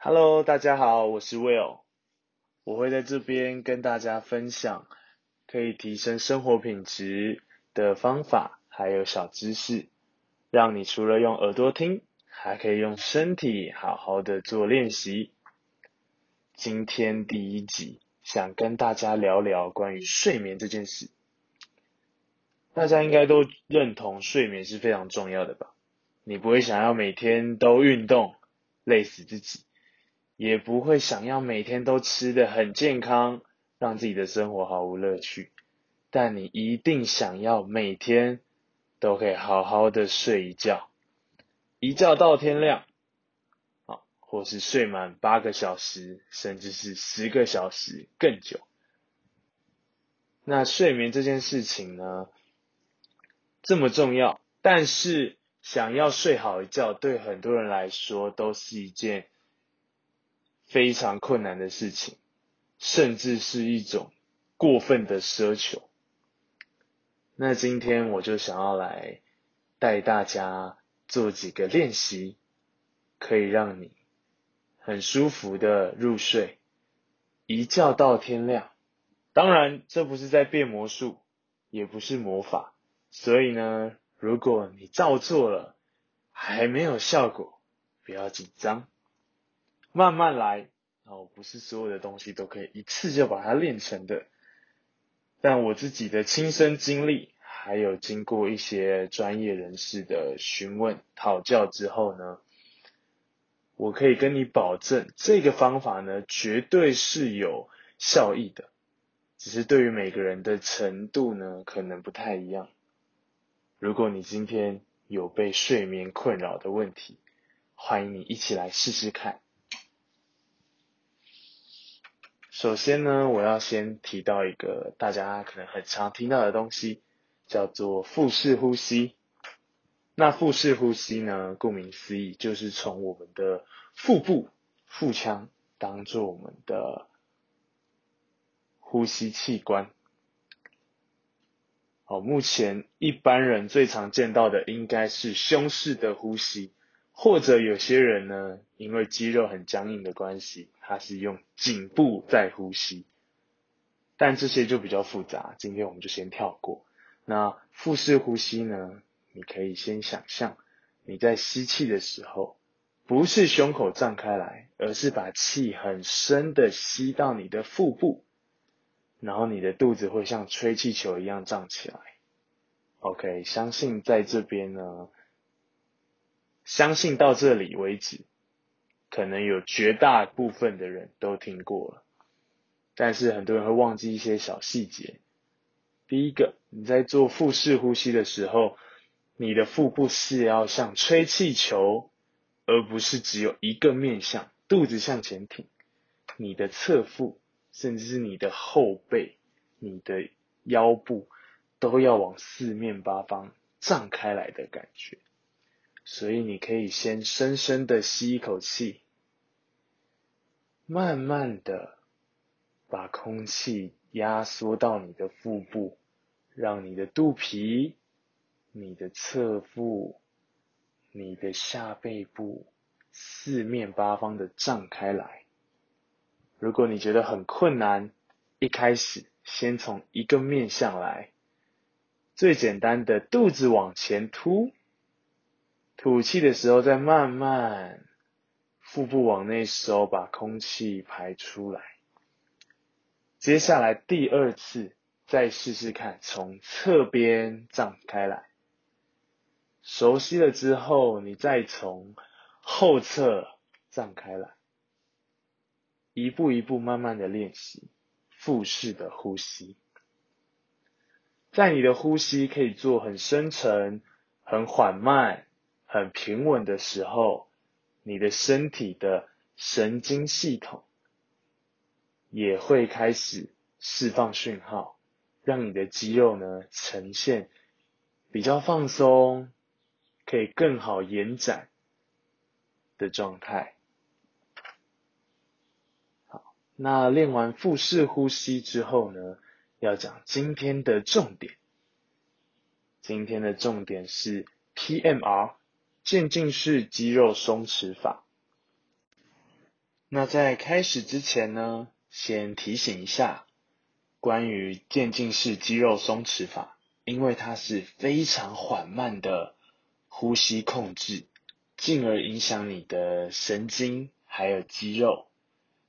Hello，大家好，我是 Will，我会在这边跟大家分享可以提升生活品质的方法，还有小知识，让你除了用耳朵听，还可以用身体好好的做练习。今天第一集想跟大家聊聊关于睡眠这件事，大家应该都认同睡眠是非常重要的吧？你不会想要每天都运动，累死自己。也不会想要每天都吃得很健康，让自己的生活毫无乐趣。但你一定想要每天都可以好好的睡一觉，一觉到天亮，啊，或是睡满八个小时，甚至是十个小时更久。那睡眠这件事情呢，这么重要，但是想要睡好一觉，对很多人来说都是一件。非常困难的事情，甚至是一种过分的奢求。那今天我就想要来带大家做几个练习，可以让你很舒服的入睡，一觉到天亮。当然，这不是在变魔术，也不是魔法，所以呢，如果你照做了还没有效果，不要紧张。慢慢来，哦，不是所有的东西都可以一次就把它练成的。但我自己的亲身经历，还有经过一些专业人士的询问讨教之后呢，我可以跟你保证，这个方法呢，绝对是有效益的。只是对于每个人的程度呢，可能不太一样。如果你今天有被睡眠困扰的问题，欢迎你一起来试试看。首先呢，我要先提到一个大家可能很常听到的东西，叫做腹式呼吸。那腹式呼吸呢，顾名思义，就是从我们的腹部、腹腔当做我们的呼吸器官。好，目前一般人最常见到的应该是胸式的呼吸。或者有些人呢，因为肌肉很僵硬的关系，它是用颈部在呼吸，但这些就比较复杂，今天我们就先跳过。那腹式呼吸呢，你可以先想象你在吸气的时候，不是胸口胀开来，而是把气很深的吸到你的腹部，然后你的肚子会像吹气球一样胀起来。OK，相信在这边呢。相信到这里为止，可能有绝大部分的人都听过了，但是很多人会忘记一些小细节。第一个，你在做腹式呼吸的时候，你的腹部是要像吹气球，而不是只有一个面向，肚子向前挺，你的侧腹，甚至是你的后背、你的腰部，都要往四面八方胀开来的感觉。所以你可以先深深的吸一口气，慢慢的把空气压缩到你的腹部，让你的肚皮、你的侧腹、你的下背部四面八方的胀开来。如果你觉得很困难，一开始先从一个面向来，最简单的肚子往前凸。吐气的时候，再慢慢腹部往内收，把空气排出来。接下来第二次，再试试看，从侧边胀开来。熟悉了之后，你再从后侧胀开来，一步一步慢慢的练习腹式的呼吸。在你的呼吸可以做很深沉、很缓慢。很平稳的时候，你的身体的神经系统也会开始释放讯号，让你的肌肉呢呈现比较放松，可以更好延展的状态。好，那练完腹式呼吸之后呢，要讲今天的重点。今天的重点是 PMR。渐进式肌肉松弛法。那在开始之前呢，先提醒一下关于渐进式肌肉松弛法，因为它是非常缓慢的呼吸控制，进而影响你的神经还有肌肉。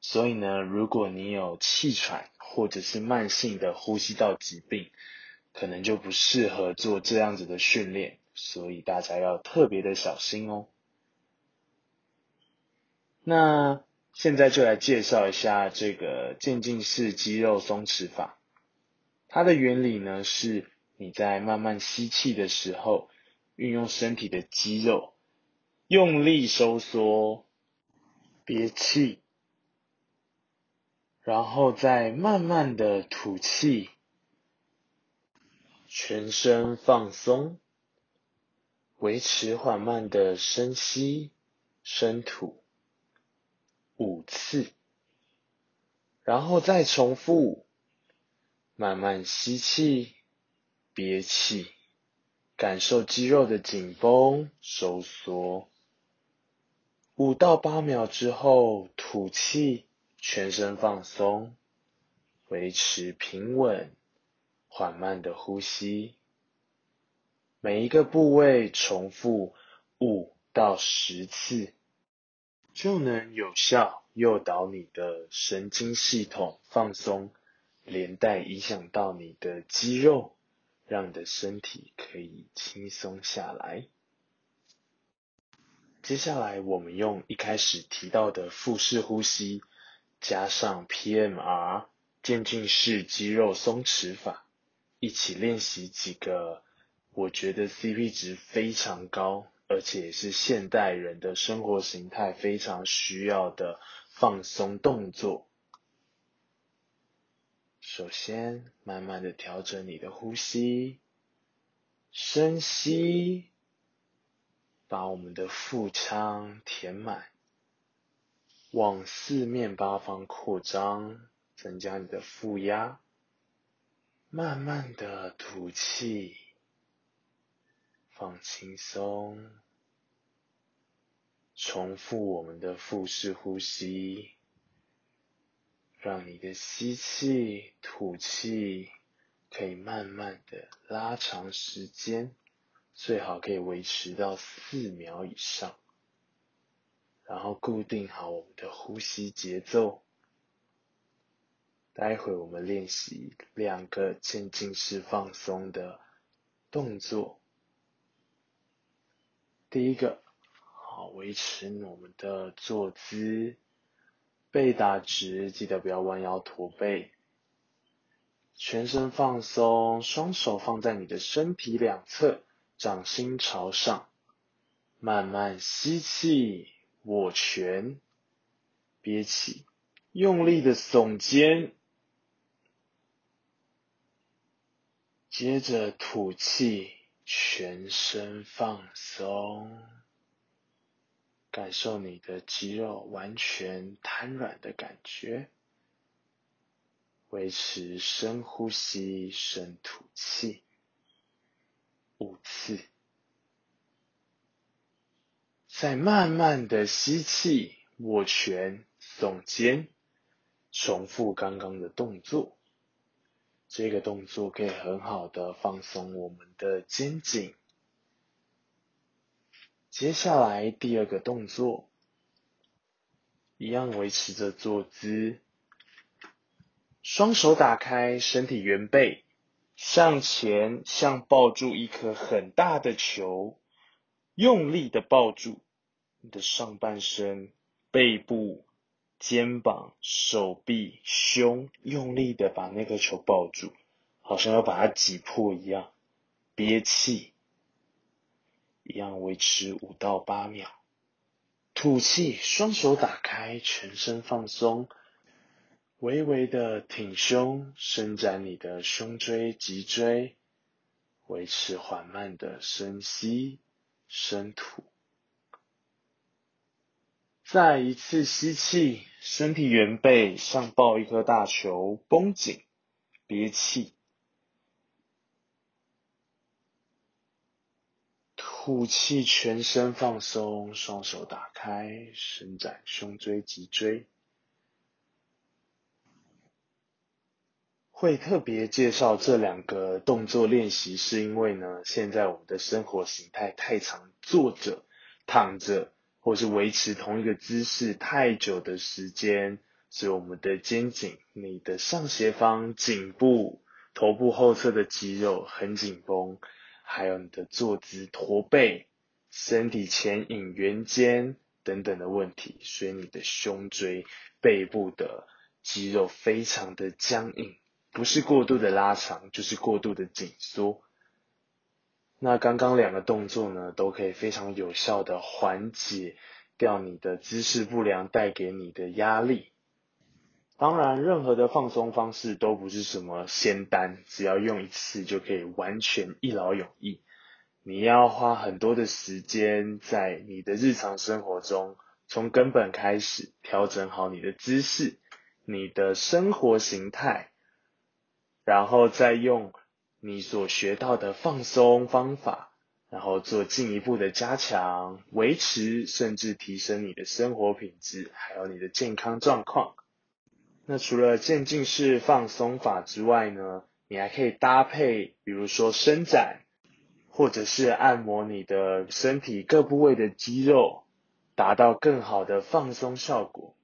所以呢，如果你有气喘或者是慢性的呼吸道疾病，可能就不适合做这样子的训练，所以大家要特别的小心哦。那现在就来介绍一下这个渐进式肌肉松弛法。它的原理呢，是你在慢慢吸气的时候，运用身体的肌肉用力收缩，憋气，然后再慢慢的吐气，全身放松，维持缓慢的深吸、深吐。五次，然后再重复，慢慢吸气，憋气，感受肌肉的紧绷、收缩。五到八秒之后，吐气，全身放松，维持平稳、缓慢的呼吸。每一个部位重复五到十次。就能有效诱导你的神经系统放松，连带影响到你的肌肉，让你的身体可以轻松下来。接下来，我们用一开始提到的腹式呼吸，加上 PMR 渐进式肌肉松弛法，一起练习几个我觉得 CP 值非常高。而且也是现代人的生活形态非常需要的放松动作。首先，慢慢的调整你的呼吸，深吸，把我们的腹腔填满，往四面八方扩张，增加你的腹压。慢慢的吐气。放轻松，重复我们的腹式呼吸，让你的吸气、吐气可以慢慢的拉长时间，最好可以维持到四秒以上，然后固定好我们的呼吸节奏。待会我们练习两个渐进式放松的动作。第一个，好，维持我们的坐姿，背打直，记得不要弯腰驼背，全身放松，双手放在你的身体两侧，掌心朝上，慢慢吸气，握拳，憋气，用力的耸肩，接着吐气。全身放松，感受你的肌肉完全瘫软的感觉。维持深呼吸、深吐气五次，再慢慢的吸气，握拳、耸肩，重复刚刚的动作。这个动作可以很好的放松我们的肩颈。接下来第二个动作，一样维持着坐姿，双手打开，身体圆背，向前，像抱住一颗很大的球，用力的抱住你的上半身、背部。肩膀、手臂、胸，用力的把那颗球抱住，好像要把它挤破一样。憋气，一样维持五到八秒。吐气，双手打开，全身放松，微微的挺胸，伸展你的胸椎、脊椎，维持缓慢的深吸、深吐。再一次吸气，身体圆背，像抱一颗大球，绷紧，憋气，吐吐气，全身放松，双手打开，伸展胸椎、脊椎。会特别介绍这两个动作练习，是因为呢，现在我们的生活形态太常坐着、躺着，或是维持同一个姿势太久的时间，使我们的肩颈、你的上斜方、颈部。头部后侧的肌肉很紧绷，还有你的坐姿驼背、身体前引圆肩等等的问题，所以你的胸椎、背部的肌肉非常的僵硬，不是过度的拉长，就是过度的紧缩。那刚刚两个动作呢，都可以非常有效的缓解掉你的姿势不良带给你的压力。当然，任何的放松方式都不是什么仙丹，只要用一次就可以完全一劳永逸。你要花很多的时间在你的日常生活中，从根本开始调整好你的姿势、你的生活形态，然后再用你所学到的放松方法，然后做进一步的加强、维持，甚至提升你的生活品质，还有你的健康状况。那除了渐进式放松法之外呢，你还可以搭配，比如说伸展，或者是按摩你的身体各部位的肌肉，达到更好的放松效果。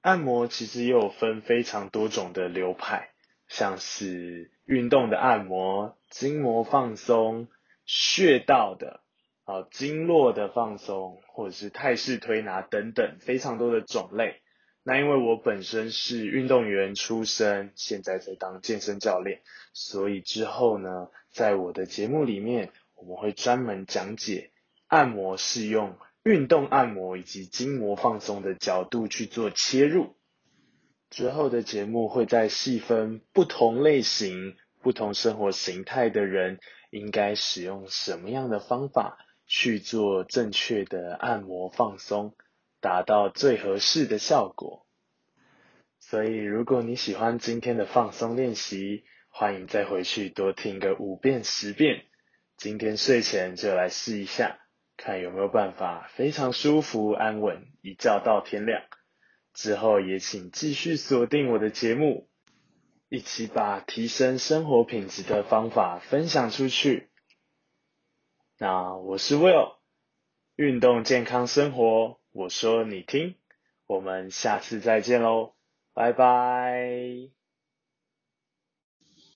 按摩其实也有分非常多种的流派，像是运动的按摩、筋膜放松、穴道的，啊，经络的放松，或者是泰式推拿等等，非常多的种类。那因为我本身是运动员出身，现在在当健身教练，所以之后呢，在我的节目里面，我们会专门讲解按摩是用运动按摩以及筋膜放松的角度去做切入。之后的节目会再细分不同类型、不同生活形态的人应该使用什么样的方法去做正确的按摩放松。达到最合适的效果。所以，如果你喜欢今天的放松练习，欢迎再回去多听个五遍十遍。今天睡前就来试一下，看有没有办法非常舒服安稳，一觉到天亮。之后也请继续锁定我的节目，一起把提升生活品质的方法分享出去。那我是 Will，运动健康生活。我说你听，我们下次再见喽，拜拜。